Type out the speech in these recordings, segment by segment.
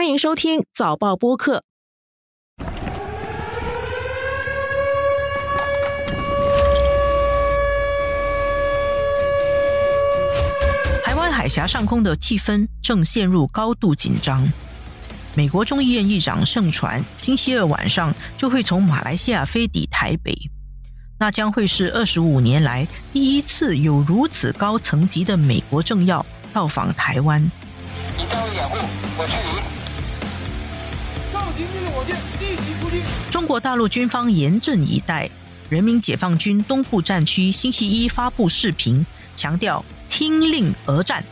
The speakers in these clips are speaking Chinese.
欢迎收听早报播客。台湾海峡上空的气氛正陷入高度紧张。美国众议院议长盛传，星期二晚上就会从马来西亚飞抵台北，那将会是二十五年来第一次有如此高层级的美国政要到访台湾。你站位掩护，我驱离。上级命令我舰立即出击。中国大陆军方严阵以待，人民解放军东部战区星期一发布视频，强调听令而战，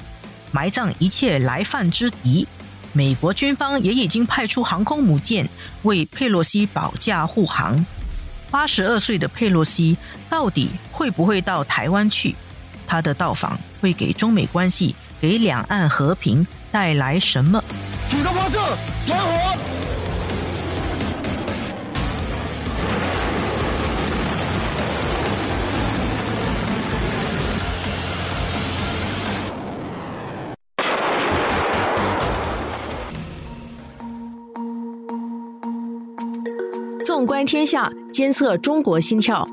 埋葬一切来犯之敌。美国军方也已经派出航空母舰为佩洛西保驾护航。八十二岁的佩洛西到底会不会到台湾去？他的到访会给中美关系、给两岸和平带来什么？举个发射，点火。纵观天下，监测中国心跳。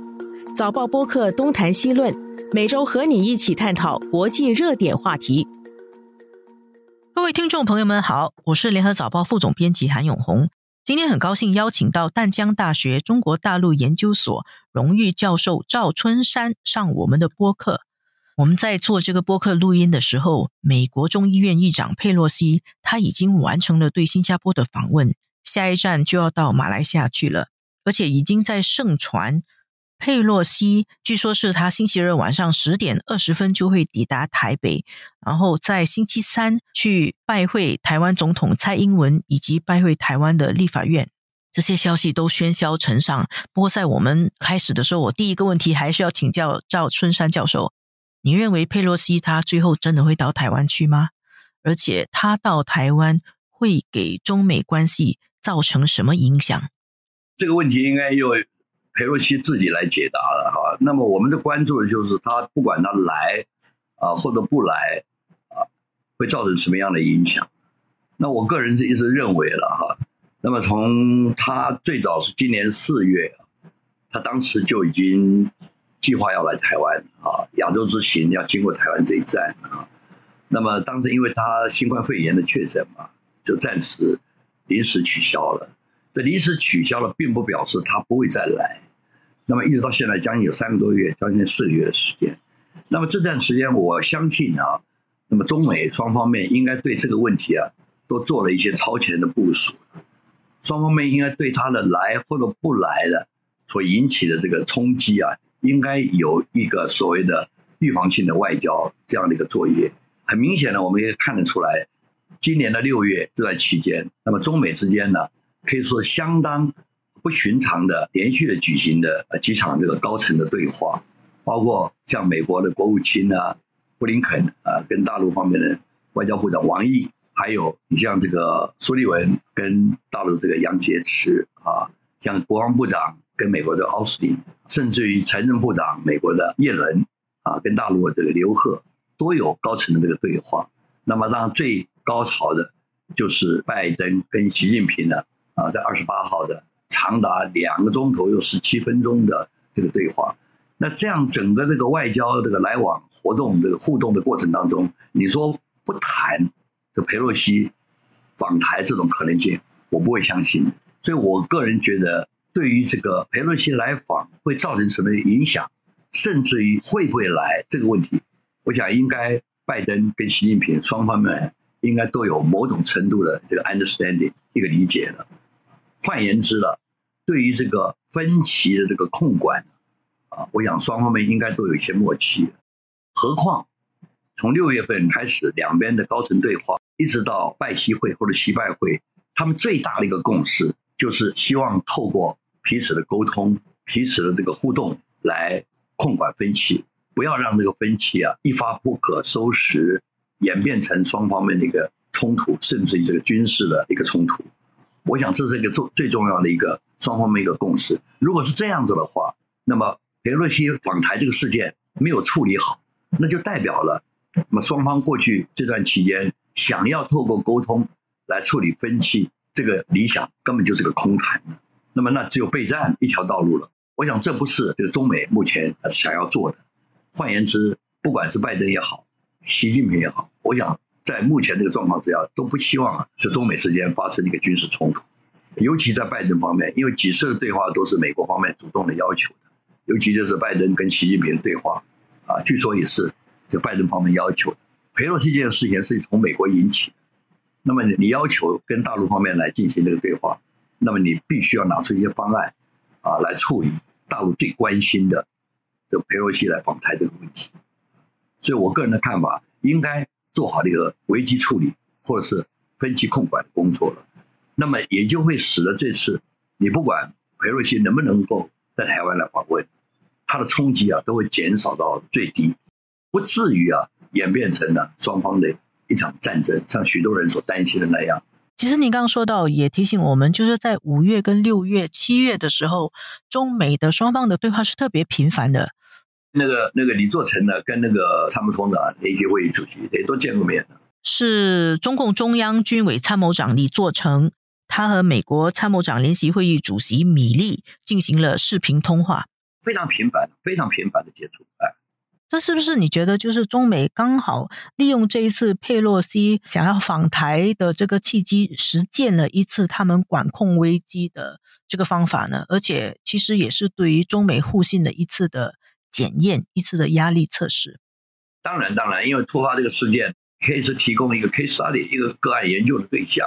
早报播客东谈西论，每周和你一起探讨国际热点话题。各位听众朋友们好，我是联合早报副总编辑韩永红。今天很高兴邀请到淡江大学中国大陆研究所荣誉教授赵春山上我们的播客。我们在做这个播客录音的时候，美国众议院议长佩洛西他已经完成了对新加坡的访问，下一站就要到马来西亚去了，而且已经在盛传。佩洛西据说是他星期二晚上十点二十分就会抵达台北，然后在星期三去拜会台湾总统蔡英文，以及拜会台湾的立法院。这些消息都喧嚣尘上。不过在我们开始的时候，我第一个问题还是要请教赵春山教授：你认为佩洛西他最后真的会到台湾去吗？而且他到台湾会给中美关系造成什么影响？这个问题应该由。佩洛西自己来解答了哈，那么我们的关注的就是他不管他来啊或者不来啊，会造成什么样的影响？那我个人是一直认为了哈，那么从他最早是今年四月，他当时就已经计划要来台湾啊，亚洲之行要经过台湾这一站啊，那么当时因为他新冠肺炎的确诊嘛，就暂时临时取消了。这临时取消了，并不表示他不会再来。那么一直到现在，将近有三个多月，将近四个月的时间。那么这段时间，我相信啊，那么中美双方面应该对这个问题啊，都做了一些超前的部署。双方面应该对他的来或者不来的所引起的这个冲击啊，应该有一个所谓的预防性的外交这样的一个作业。很明显的，我们也看得出来，今年的六月这段期间，那么中美之间呢，可以说相当。不寻常的连续的举行的几场这个高层的对话，包括像美国的国务卿啊布林肯啊跟大陆方面的外交部长王毅，还有你像这个苏利文跟大陆这个杨洁篪啊，像国防部长跟美国的奥斯汀，甚至于财政部长美国的耶伦啊跟大陆的这个刘鹤都有高层的这个对话。那么当然最高潮的就是拜登跟习近平呢啊在二十八号的。长达两个钟头又十七分钟的这个对话，那这样整个这个外交这个来往活动这个互动的过程当中，你说不谈这佩洛西访台这种可能性，我不会相信。所以我个人觉得，对于这个佩洛西来访会造成什么影响，甚至于会不会来这个问题，我想应该拜登跟习近平双方面应该都有某种程度的这个 understanding 一个理解了。换言之了，对于这个分歧的这个控管，啊，我想双方面应该都有一些默契。何况从六月份开始，两边的高层对话，一直到拜习会或者习拜会，他们最大的一个共识就是希望透过彼此的沟通、彼此的这个互动来控管分歧，不要让这个分歧啊一发不可收拾，演变成双方面的一个冲突，甚至于这个军事的一个冲突。我想这是一个重最重要的一个双方面一个共识。如果是这样子的话，那么佩洛西访台这个事件没有处理好，那就代表了那么双方过去这段期间想要透过沟通来处理分歧，这个理想根本就是个空谈那么，那只有备战一条道路了。我想，这不是这个中美目前想要做的。换言之，不管是拜登也好，习近平也好，我想在目前这个状况之下，都不希望，这中美之间发生一个军事冲突。尤其在拜登方面，因为几次的对话都是美国方面主动的要求的，尤其就是拜登跟习近平的对话，啊，据说也是这拜登方面要求的。佩洛西这件事情是从美国引起的，那么你要求跟大陆方面来进行这个对话，那么你必须要拿出一些方案，啊，来处理大陆最关心的这佩洛西来访台这个问题。所以我个人的看法，应该做好这个危机处理或者是分歧控管的工作了。那么也就会使得这次你不管裴洛西能不能够在台湾来访问，它的冲击啊都会减少到最低，不至于啊演变成了双方的一场战争，像许多人所担心的那样。其实您刚刚说到，也提醒我们，就是在五月跟六月、七月的时候，中美的双方的对话是特别频繁的。那个那个李作成呢，跟那个参谋长联席会议主席也都见过面是中共中央军委参谋长李作成。他和美国参谋长联席会议主席米利进行了视频通话，非常频繁，非常频繁的接触。哎，这是不是你觉得就是中美刚好利用这一次佩洛西想要访台的这个契机，实践了一次他们管控危机的这个方法呢？而且其实也是对于中美互信的一次的检验，一次的压力测试。当然，当然，因为突发这个事件，可以是提供一个 case study，一个个案研究的对象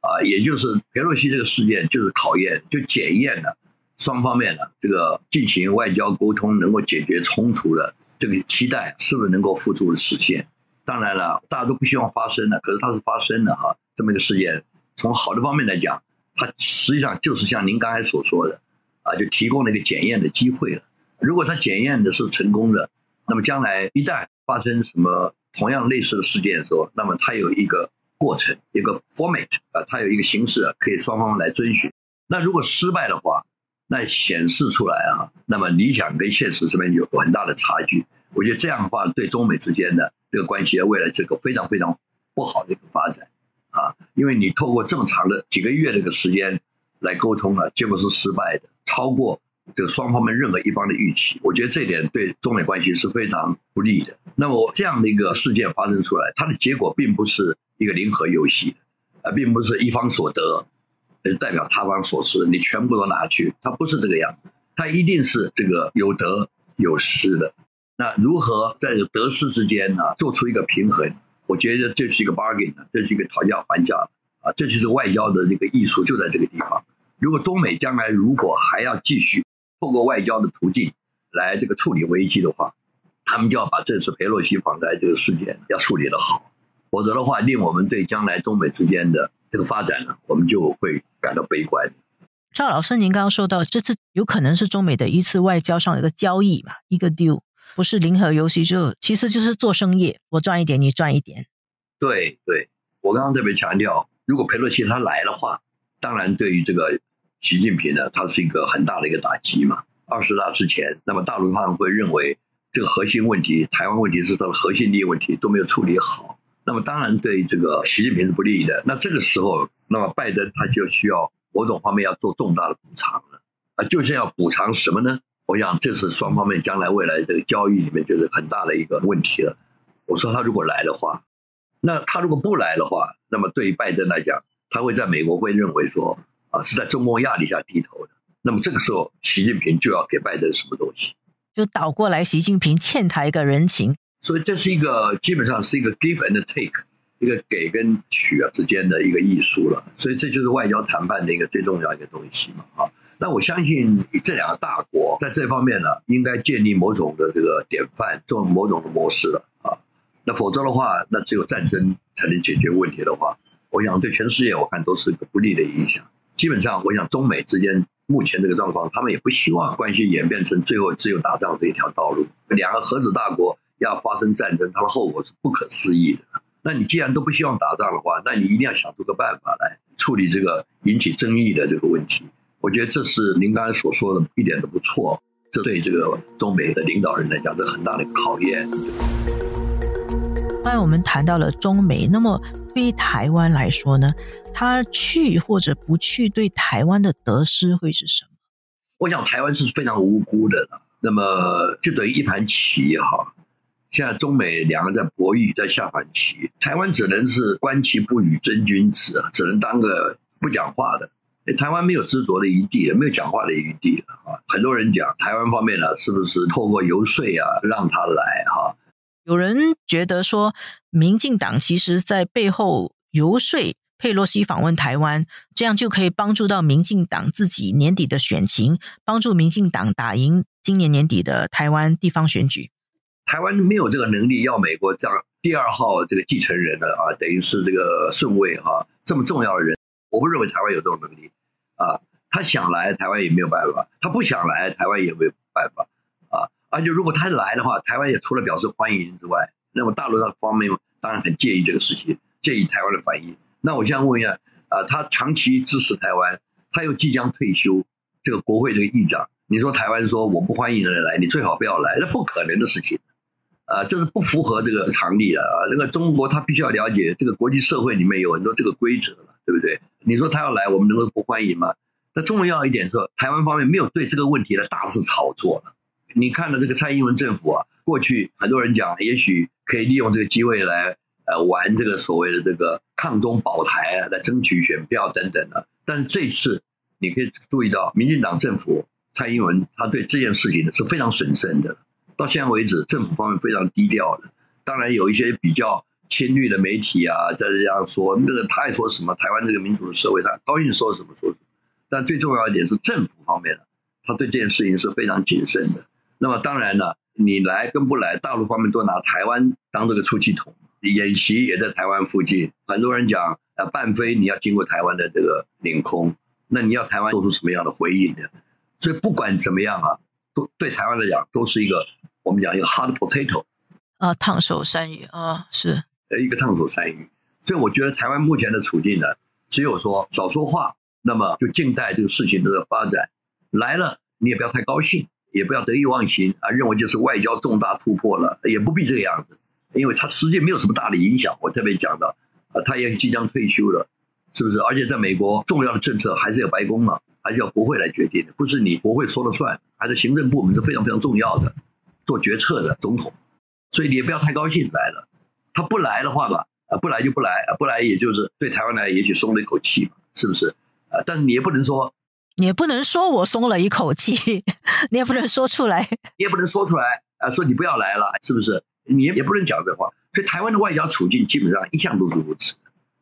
啊，也就是佩洛西这个事件，就是考验，就检验了双方面的这个进行外交沟通，能够解决冲突的这个期待是不是能够付诸实现？当然了，大家都不希望发生的，可是它是发生的哈。这么一个事件，从好的方面来讲，它实际上就是像您刚才所说的啊，就提供了一个检验的机会了。如果它检验的是成功的，那么将来一旦发生什么同样类似的事件的时候，那么它有一个。过程一个 format 啊，它有一个形式可以双方来遵循。那如果失败的话，那显示出来啊，那么理想跟现实这边有很大的差距。我觉得这样的话，对中美之间的这个关系未来这个非常非常不好的一个发展啊，因为你透过这么长的几个月的一个时间来沟通了，结果是失败的，超过这个双方们任何一方的预期。我觉得这点对中美关系是非常不利的。那么这样的一个事件发生出来，它的结果并不是。一个零和游戏，而，并不是一方所得，呃，代表他方所失，你全部都拿去，它不是这个样子，它一定是这个有得有失的。那如何在得失之间呢，做出一个平衡？我觉得这是一个 bargain，这是一个讨价还价啊，这就是外交的这个艺术，就在这个地方。如果中美将来如果还要继续透过外交的途径来这个处理危机的话，他们就要把这次佩洛西访台这个事件要处理的好。否则的话，令我们对将来中美之间的这个发展呢，我们就会感到悲观。赵老师，您刚刚说到，这次有可能是中美的一次外交上的一个交易嘛，一个 deal，不是零和游戏，就其实就是做生意，我赚一点，你赚一点。对对，我刚刚特别强调，如果佩洛西他来的话，当然对于这个习近平呢，他是一个很大的一个打击嘛。二十大之前，那么大陆方会认为这个核心问题，台湾问题是他的核心利益问题都没有处理好。那么当然对这个习近平是不利的。那这个时候，那么拜登他就需要某种方面要做重大的补偿了啊，就是要补偿什么呢？我想这是双方面将来未来这个交易里面就是很大的一个问题了。我说他如果来的话，那他如果不来的话，那么对于拜登来讲，他会在美国会认为说啊是在中共压力下低头的。那么这个时候，习近平就要给拜登什么东西？就倒过来，习近平欠他一个人情。所以这是一个基本上是一个 give and take，一个给跟取啊之间的一个艺术了。所以这就是外交谈判的一个最重要一个东西嘛，啊。那我相信这两个大国在这方面呢，应该建立某种的这个典范，做某种的模式了啊。那否则的话，那只有战争才能解决问题的话，我想对全世界我看都是一个不利的影响。基本上，我想中美之间目前这个状况，他们也不希望关系演变成最后只有打仗这一条道路。两个核子大国。要发生战争，它的后果是不可思议的。那你既然都不希望打仗的话，那你一定要想出个办法来处理这个引起争议的这个问题。我觉得这是您刚才所说的一点都不错。这对这个中美的领导人来讲，这很大的考验。刚才我们谈到了中美，那么对于台湾来说呢，他去或者不去，对台湾的得失会是什么？我想台湾是非常无辜的，那么就等于一盘棋哈。现在中美两个在博弈，在下盘棋，台湾只能是观棋不语真君子啊，只能当个不讲话的。台湾没有执着的余地了，没有讲话的余地了啊！很多人讲台湾方面呢，是不是透过游说啊，让他来哈？有人觉得说，民进党其实在背后游说佩洛西访问台湾，这样就可以帮助到民进党自己年底的选情，帮助民进党打赢今年年底的台湾地方选举。台湾没有这个能力要美国这样第二号这个继承人的啊，等于是这个顺位哈，这么重要的人，我不认为台湾有这种能力啊。他想来台湾也没有办法，他不想来台湾也没有办法。而且如果他来的话，台湾也除了表示欢迎之外，那么大陆的方面当然很介意这个事情，介意台湾的反应。那我想问一下啊，他长期支持台湾，他又即将退休，这个国会这个议长，你说台湾说我不欢迎人来，你最好不要来，那不可能的事情。啊，这是不符合这个常理的啊！那个中国他必须要了解这个国际社会里面有很多这个规则了，对不对？你说他要来，我们能够不欢迎吗？那重要一点是，台湾方面没有对这个问题的大肆炒作了。你看到这个蔡英文政府啊，过去很多人讲，也许可以利用这个机会来呃玩这个所谓的这个抗中保台，来争取选票等等的。但是这次你可以注意到，民进党政府蔡英文他对这件事情呢是非常审慎的。到现在为止，政府方面非常低调的。当然有一些比较亲绿的媒体啊，在这样说，那个他爱说什么，台湾这个民主的社会，他高兴说什么说什么。但最重要一点是政府方面的，他对这件事情是非常谨慎的。那么当然呢，你来跟不来，大陆方面都拿台湾当这个出气筒，演习也在台湾附近。很多人讲，呃，半飞你要经过台湾的这个领空，那你要台湾做出什么样的回应呢？所以不管怎么样啊，都对台湾来讲都是一个。我们讲一个 hard potato，啊，烫手山芋啊，是呃一个烫手山芋。所以我觉得台湾目前的处境呢，只有说少说话，那么就静待这个事情的发展。来了，你也不要太高兴，也不要得意忘形啊，认为就是外交重大突破了，也不必这个样子，因为他实际没有什么大的影响。我特别讲到，啊，他也即将退休了，是不是？而且在美国，重要的政策还是要白宫嘛，还是要国会来决定的，不是你国会说了算，还是行政部门是非常非常重要的。做决策的总统，所以你也不要太高兴来了。他不来的话吧，啊，不来就不来，不来也就是对台湾来也许松了一口气嘛，是不是？啊，但是你也不能说，你也不能说我松了一口气，你也不能说出来，你也不能说出来啊，说你不要来了，是不是？你也不能讲这话。所以台湾的外交处境基本上一向都是如此，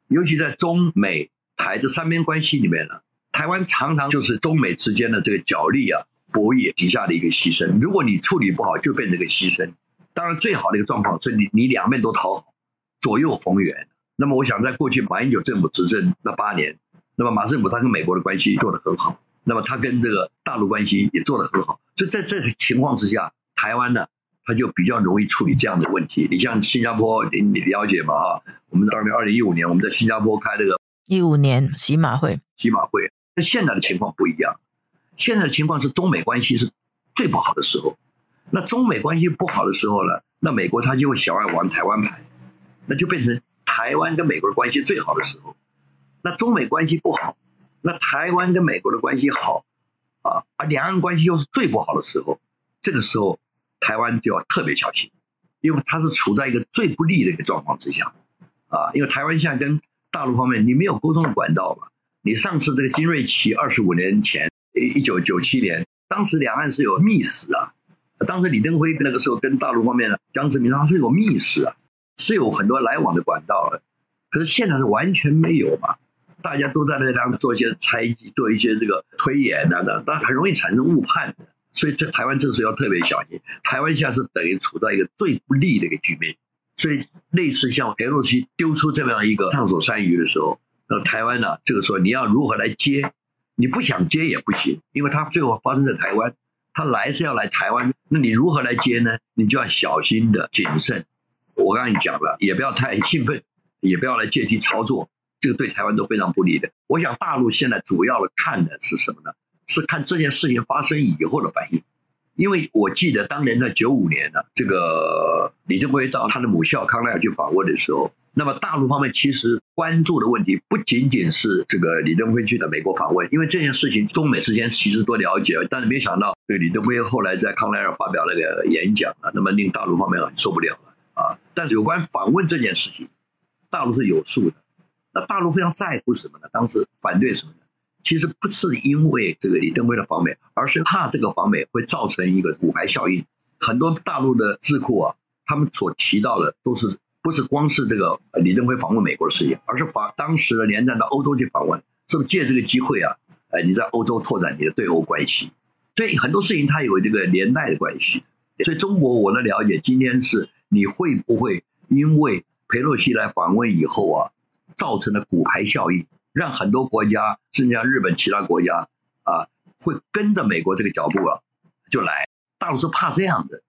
尤其在中美台这三边关系里面呢，台湾常常就是中美之间的这个角力啊。博弈底下的一个牺牲，如果你处理不好，就变成一个牺牲。当然，最好的一个状况是你你两面都讨好，左右逢源。那么，我想在过去马英九政府执政那八年，那么马政府他跟美国的关系做得很好，那么他跟这个大陆关系也做得很好。所以在这个情况之下，台湾呢，他就比较容易处理这样的问题。你像新加坡，你你了解嘛？啊，我们当年二零一五年我们在新加坡开这个一五年喜马会，喜马会，那现在的情况不一样。现在的情况是中美关系是最不好的时候，那中美关系不好的时候呢，那美国他就会想要玩台湾牌，那就变成台湾跟美国的关系最好的时候。那中美关系不好，那台湾跟美国的关系好啊，而两岸关系又是最不好的时候，这个时候台湾就要特别小心，因为它是处在一个最不利的一个状况之下啊，因为台湾现在跟大陆方面你没有沟通的管道嘛，你上次这个金瑞奇二十五年前。一九九七年，当时两岸是有密使啊，当时李登辉那个时候跟大陆方面呢，江泽民他是有密使啊，是有很多来往的管道的。可是现在是完全没有嘛，大家都在那边做一些猜忌，做一些这个推演等等，但很容易产生误判的。所以这台湾这个时候要特别小心。台湾现在是等于处在一个最不利的一个局面，所以类似像 LQ 丢出这么样一个烫手山芋的时候，那台湾呢，这个时候你要如何来接？你不想接也不行，因为他最后发生在台湾，他来是要来台湾，那你如何来接呢？你就要小心的谨慎。我刚才讲了，也不要太兴奋，也不要来借题操作，这个对台湾都非常不利的。我想大陆现在主要的看的是什么呢？是看这件事情发生以后的反应。因为我记得当年在九五年呢，这个李登辉到他的母校康奈尔去访问的时候，那么大陆方面其实关注的问题不仅仅是这个李登辉去的美国访问，因为这件事情中美之间其实多了解，但是没想到对李登辉后来在康奈尔发表那个演讲啊，那么令大陆方面很受不了了啊。但是有关访问这件事情，大陆是有数的。那大陆非常在乎什么呢？当时反对什么呢？其实不是因为这个李登辉的访美，而是怕这个访美会造成一个骨牌效应。很多大陆的智库啊，他们所提到的都是不是光是这个李登辉访问美国的事情，而是访当时的连战到欧洲去访问，是不是借这个机会啊？哎，你在欧洲拓展你的对欧关系，所以很多事情它有这个连带的关系。所以中国我的了解，今天是你会不会因为佩洛西来访问以后啊？造成的骨牌效应，让很多国家，甚至像日本其他国家啊，会跟着美国这个脚步啊，就来。大陆是怕这样的，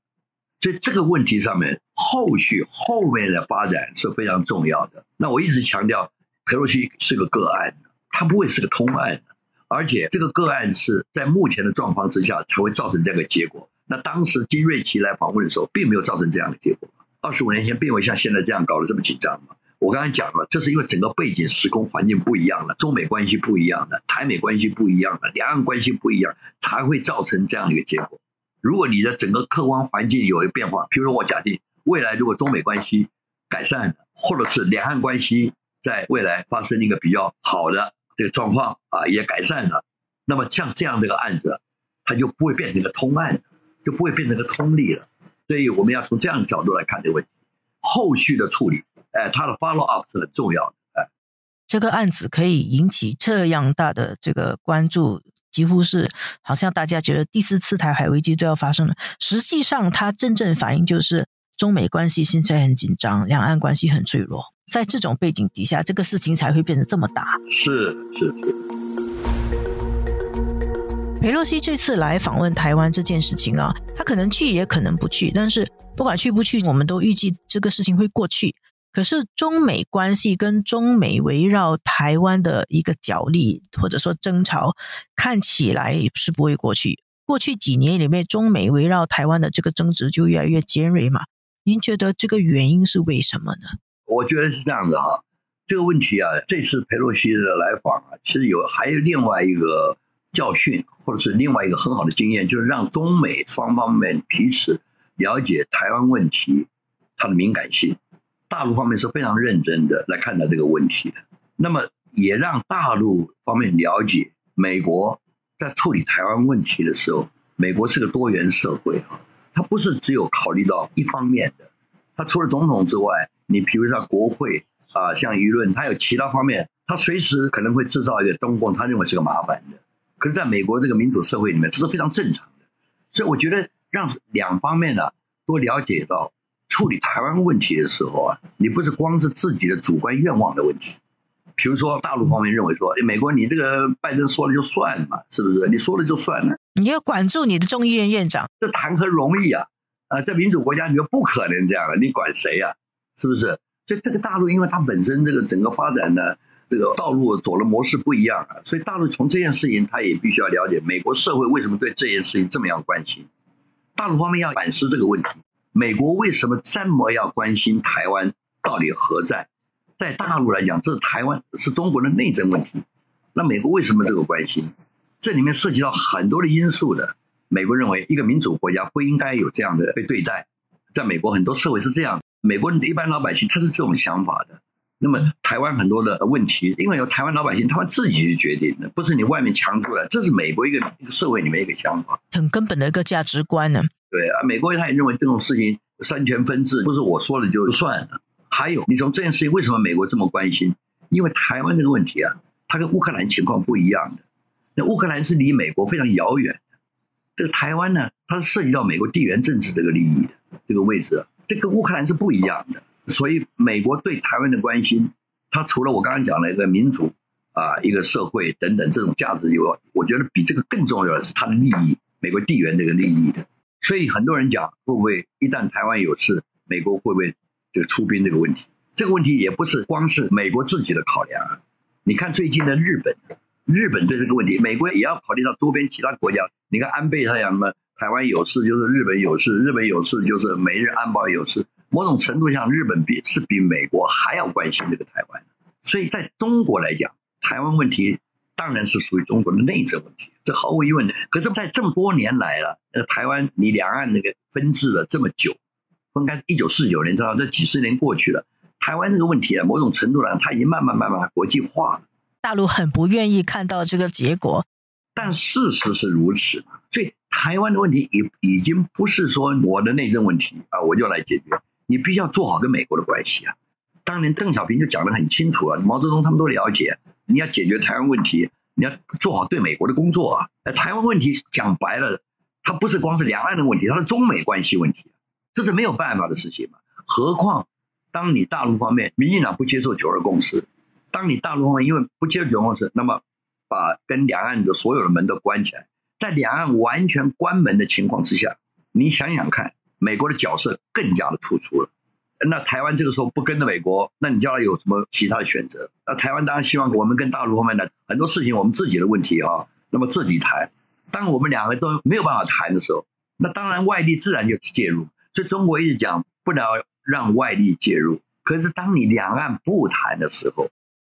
所以这个问题上面，后续后面的发展是非常重要的。那我一直强调，佩洛西是个个案，它不会是个通案的，而且这个个案是在目前的状况之下才会造成这个结果。那当时金瑞奇来访问的时候，并没有造成这样的结果。二十五年前并未像现在这样搞得这么紧张嘛。我刚才讲了，这是因为整个背景、时空环境不一样了，中美关系不一样了，台美关系不一样了，两岸关系不一样，才会造成这样的一个结果。如果你的整个客观环境有一个变化，比如说我假定未来如果中美关系改善了，或者是两岸关系在未来发生一个比较好的这个状况啊，也改善了，那么像这样的个案子，它就不会变成一个通案，就不会变成一个通例了。所以我们要从这样的角度来看这个问题，后续的处理。哎，他的 follow up 是很重要的。哎，这个案子可以引起这样大的这个关注，几乎是好像大家觉得第四次台海危机都要发生了。实际上，它真正反映就是中美关系现在很紧张，两岸关系很脆弱。在这种背景底下，这个事情才会变得这么大。是是是。裴洛西这次来访问台湾这件事情啊，他可能去也可能不去，但是不管去不去，我们都预计这个事情会过去。可是中美关系跟中美围绕台湾的一个角力或者说争吵，看起来是不会过去。过去几年里面，中美围绕台湾的这个争执就越来越尖锐嘛。您觉得这个原因是为什么呢？我觉得是这样子哈，这个问题啊，这次佩洛西的来访啊，其实有还有另外一个教训，或者是另外一个很好的经验，就是让中美双方面彼此了解台湾问题它的敏感性。大陆方面是非常认真的来看待这个问题的，那么也让大陆方面了解，美国在处理台湾问题的时候，美国是个多元社会啊，它不是只有考虑到一方面的，它除了总统之外，你比如像国会啊，像舆论，它有其他方面，它随时可能会制造一个中共他认为是个麻烦的，可是在美国这个民主社会里面，这是非常正常的，所以我觉得让两方面呢都了解到。处理台湾问题的时候啊，你不是光是自己的主观愿望的问题。比如说，大陆方面认为说，哎，美国你这个拜登说了就算了嘛，是不是？你说了就算了，你要管住你的众议院院长，这谈何容易啊！啊，在民主国家，你说不可能这样的，你管谁呀？是不是？所以这个大陆，因为它本身这个整个发展呢，这个道路走的模式不一样啊，所以大陆从这件事情，他也必须要了解美国社会为什么对这件事情这么样关心。大陆方面要反思这个问题。美国为什么这么要关心台湾到底何在？在大陆来讲，这台湾是中国的内政问题。那美国为什么这个关心？这里面涉及到很多的因素的。美国认为，一个民主国家不应该有这样的被对待。在美国，很多社会是这样，美国一般老百姓他是这种想法的。那么，台湾很多的问题，因为由台湾老百姓他们自己去决定的，不是你外面强出来。这是美国一个一个社会里面一个想法，很根本的一个价值观呢。对啊，美国他也认为这种事情三权分治不是我说了就算了。还有，你从这件事情为什么美国这么关心？因为台湾这个问题啊，它跟乌克兰情况不一样的。那乌克兰是离美国非常遥远的，这个台湾呢，它是涉及到美国地缘政治这个利益的这个位置，这跟乌克兰是不一样的。所以，美国对台湾的关心，它除了我刚刚讲的一个民主啊、一个社会等等这种价值以外，我觉得比这个更重要的是它的利益，美国地缘这个利益的。所以很多人讲，会不会一旦台湾有事，美国会不会就出兵这个问题？这个问题也不是光是美国自己的考量啊。你看最近的日本，日本对这个问题，美国也要考虑到周边其他国家。你看安倍他讲什么？台湾有事就是日本有事，日本有事就是美日安保有事。某种程度上，日本比是比美国还要关心这个台湾。所以在中国来讲，台湾问题当然是属于中国的内政问题，这毫无疑问的。可是，在这么多年来了，呃，台湾你两岸那个分治了这么久，分开一九四九年，知道这几十年过去了，台湾这个问题啊，某种程度上它已经慢慢慢慢国际化了。大陆很不愿意看到这个结果，但事实是如此嘛？所以台湾的问题已已经不是说我的内政问题啊，我就来解决。你必须要做好跟美国的关系啊。当年邓小平就讲得很清楚啊，毛泽东他们都了解，你要解决台湾问题，你要做好对美国的工作啊。台湾问题讲白了，它不是光是两岸的问题，它是中美关系问题，这是没有办法的事情嘛。何况当你大陆方面民进党不接受九二共识，当你大陆方面因为不接受九二共识，那么把跟两岸的所有的门都关起来，在两岸完全关门的情况之下，你想想看。美国的角色更加的突出了，那台湾这个时候不跟着美国，那你将来有什么其他的选择？那台湾当然希望我们跟大陆方面的很多事情，我们自己的问题啊，那么自己谈。当我们两个都没有办法谈的时候，那当然外力自然就介入。所以中国一直讲不能让外力介入。可是当你两岸不谈的时候，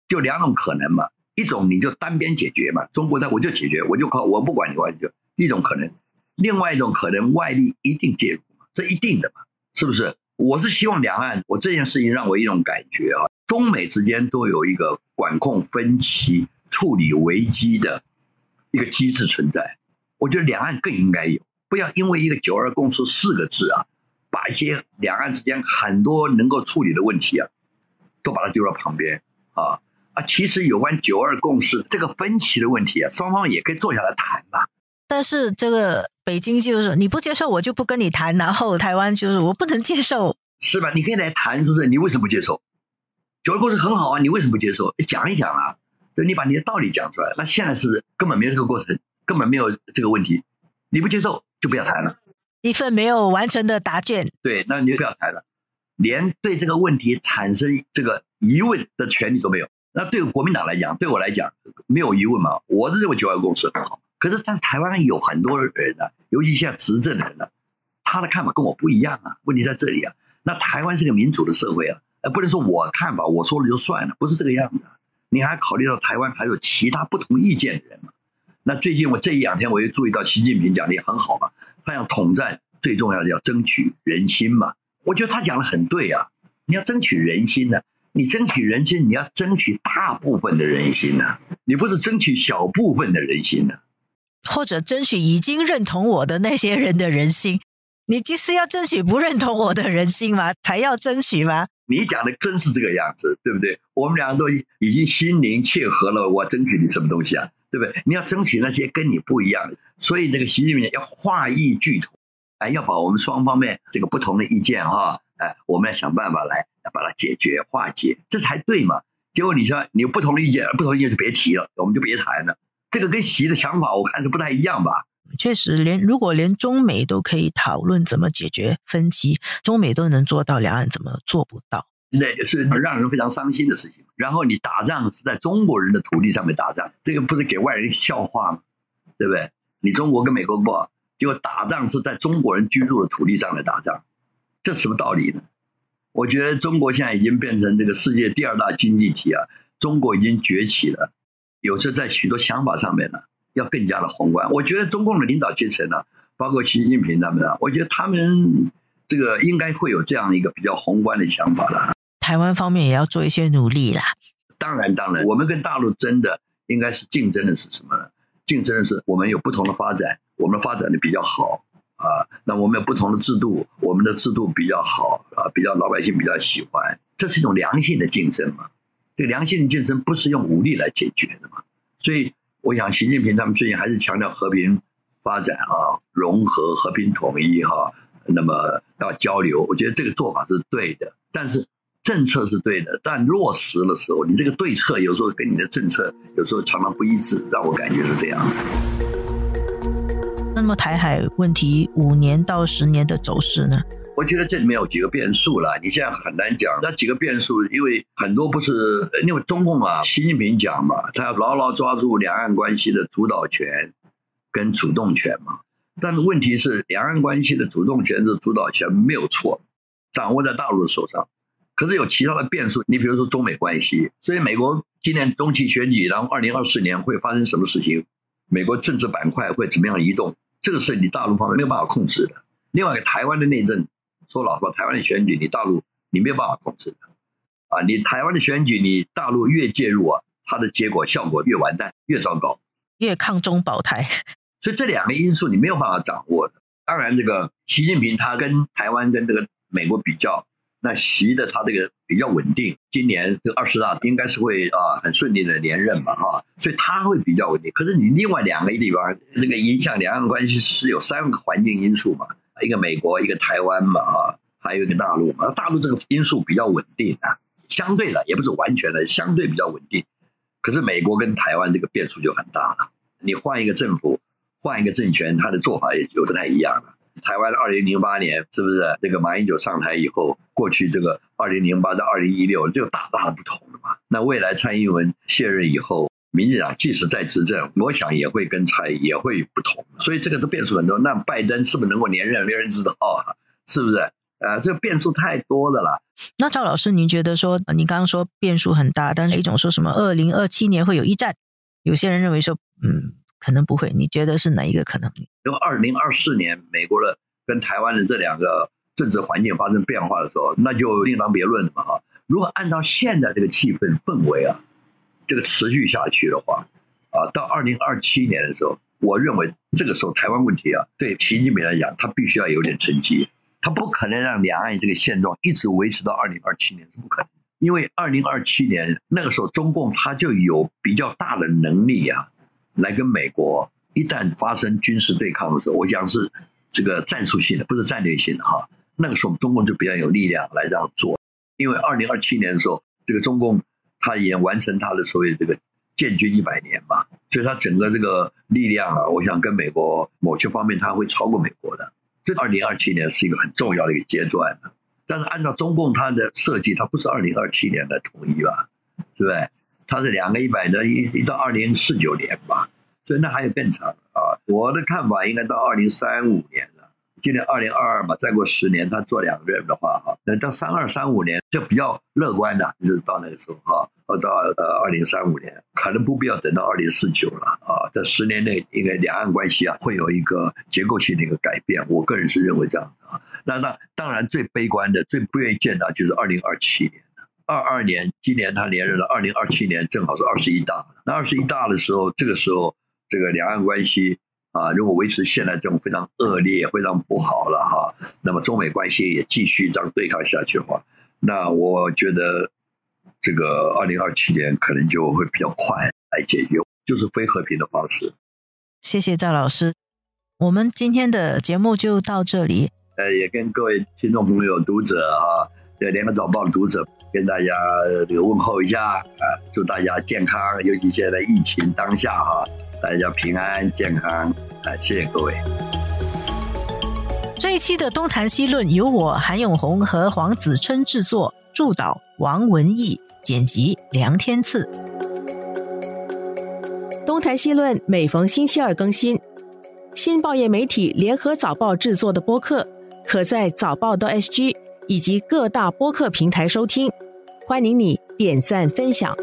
就两种可能嘛，一种你就单边解决嘛，中国在我就解决，我就靠我不管你外就一种可能，另外一种可能外力一定介入。这一定的嘛，是不是？我是希望两岸，我这件事情让我一种感觉啊，中美之间都有一个管控分歧、处理危机的一个机制存在。我觉得两岸更应该有，不要因为一个“九二共识”四个字啊，把一些两岸之间很多能够处理的问题啊，都把它丢到旁边啊啊！其实有关“九二共识”这个分歧的问题啊，双方也可以坐下来谈嘛。但是这个北京就是你不接受，我就不跟你谈。然后台湾就是我不能接受，是吧？你可以来谈，是不是？你为什么不接受？九二共识很好啊，你为什么不接受？讲一讲啊，就你把你的道理讲出来。那现在是根本没有这个过程，根本没有这个问题。你不接受就不要谈了，一份没有完成的答卷。对，那你就不要谈了，连对这个问题产生这个疑问的权利都没有。那对国民党来讲，对我来讲没有疑问嘛？我是认为九二共识很好。可是，但是台湾有很多人呢，尤其像执政人呢，他的看法跟我不一样啊。问题在这里啊。那台湾是个民主的社会啊，呃，不能说我看法我说了就算了，不是这个样子。你还考虑到台湾还有其他不同意见的人嘛？那最近我这一两天我又注意到习近平讲的也很好嘛，他讲统战最重要的要争取人心嘛。我觉得他讲的很对啊。你要争取人心呢，你争取人心，你要争取大部分的人心呢，你不是争取小部分的人心呢。或者争取已经认同我的那些人的人心，你就是要争取不认同我的人心吗？才要争取吗？你讲的真是这个样子，对不对？我们两个都已经心灵契合了，我争取你什么东西啊？对不对？你要争取那些跟你不一样的，所以那个习近平要化异聚同，哎，要把我们双方面这个不同的意见哈，哎，我们要想办法来把它解决化解，这才对嘛。结果你说你有不同的意见，不同意见就别提了，我们就别谈了。这个跟习的想法，我看是不太一样吧。确实，连如果连中美都可以讨论怎么解决分歧，中美都能做到，两岸怎么做不到？那也是让人非常伤心的事情。然后你打仗是在中国人的土地上面打仗，这个不是给外人笑话吗？对不对？你中国跟美国不，结果打仗是在中国人居住的土地上来打仗，这什么道理呢？我觉得中国现在已经变成这个世界第二大经济体啊，中国已经崛起了。有时候在许多想法上面呢，要更加的宏观。我觉得中共的领导阶层呢，包括习近平他们啊，我觉得他们这个应该会有这样一个比较宏观的想法了。台湾方面也要做一些努力啦。当然，当然，我们跟大陆争的应该是竞争的是什么呢？竞争的是我们有不同的发展，我们发展的比较好啊。那我们有不同的制度，我们的制度比较好啊，比较老百姓比较喜欢，这是一种良性的竞争嘛。这个良性的竞争不是用武力来解决的嘛？所以我想，习近平他们最近还是强调和平发展啊，融合、和平统一哈。那么要交流，我觉得这个做法是对的。但是政策是对的，但落实的时候，你这个对策有时候跟你的政策有时候常常不一致，让我感觉是这样子。那么台海问题五年到十年的走势呢？我觉得这里面有几个变数了，你现在很难讲。那几个变数，因为很多不是因为中共啊，习近平讲嘛，他要牢牢抓住两岸关系的主导权跟主动权嘛。但是问题是，两岸关系的主动权是主导权没有错，掌握在大陆的手上。可是有其他的变数，你比如说中美关系，所以美国今年中期选举，然后二零二四年会发生什么事情？美国政治板块会怎么样移动？这个是你大陆方面没有办法控制的。另外台湾的内政，说老实话，台湾的选举你大陆你没有办法控制的。啊，你台湾的选举你大陆越介入啊，它的结果效果越完蛋，越糟糕，越抗中保台。所以这两个因素你没有办法掌握的。当然，这个习近平他跟台湾跟这个美国比较。那习的他这个比较稳定，今年这二十大应该是会啊很顺利的连任嘛哈，所以他会比较稳定。可是你另外两个地方，这个影响两岸关系是有三个环境因素嘛，一个美国，一个台湾嘛哈，还有一个大陆嘛。大陆这个因素比较稳定啊，相对的也不是完全的，相对比较稳定。可是美国跟台湾这个变数就很大了，你换一个政府，换一个政权，他的做法也就不太一样了。台湾的二零零八年是不是这个马英九上台以后？过去这个二零零八到二零一六就大大不同了嘛。那未来蔡英文卸任以后，民进党即使在执政，我想也会跟蔡也会不同。所以这个都变数很多。那拜登是不是能够连任，没人知道啊？是不是？呃，这个变数太多的了。那赵老师，您觉得说，您刚刚说变数很大，但是一种说什么二零二七年会有一战，有些人认为说，嗯，可能不会。你觉得是哪一个可能？因为二零二四年美国的跟台湾的这两个。政治环境发生变化的时候，那就另当别论了嘛哈。如果按照现在这个气氛氛围啊，这个持续下去的话，啊，到二零二七年的时候，我认为这个时候台湾问题啊，对习近平来讲，他必须要有点成绩，他不可能让两岸这个现状一直维持到二零二七年是不可能，因为二零二七年那个时候中共他就有比较大的能力啊，来跟美国一旦发生军事对抗的时候，我讲是这个战术性的，不是战略性的哈。那个时候，中共就比较有力量来这样做，因为二零二七年的时候，这个中共他也完成他的所谓这个建军一百年嘛，所以他整个这个力量啊，我想跟美国某些方面他会超过美国的。这二零二七年是一个很重要的一个阶段但是按照中共它的设计，它不是二零二七年的统一吧？对不对？它是两个一百的，一一到二零四九年吧，所以那还有更长啊。我的看法应该到二零三五年。今年二零二二嘛，再过十年他做两任的话，哈，那到三二三五年就比较乐观的，就是到那个时候哈，到呃二零三五年，可能不必要等到二零四九了啊，在十年内，应该两岸关系啊会有一个结构性的一个改变，我个人是认为这样的啊。那那当然最悲观的、最不愿意见到就是二零二七年二二年今年他连任了，二零二七年正好是二十一大，那二十一大的时候，这个时候这个两岸关系。啊，如果维持现在这种非常恶劣、非常不好了哈，那么中美关系也继续这样对抗下去的话，那我觉得这个二零二七年可能就会比较快来解决，就是非和平的方式。谢谢赵老师，我们今天的节目就到这里。呃，也跟各位听众朋友、读者啊，《联合早报》的读者跟大家这个问候一下啊，祝大家健康，尤其现在疫情当下哈。大家平安健康，啊！谢谢各位。这一期的东谈西论由我韩永红和黄子琛制作，助导王文义，剪辑梁天赐。东谈西论每逢星期二更新，新报业媒体联合早报制作的播客，可在早报的 SG 以及各大播客平台收听。欢迎你点赞分享。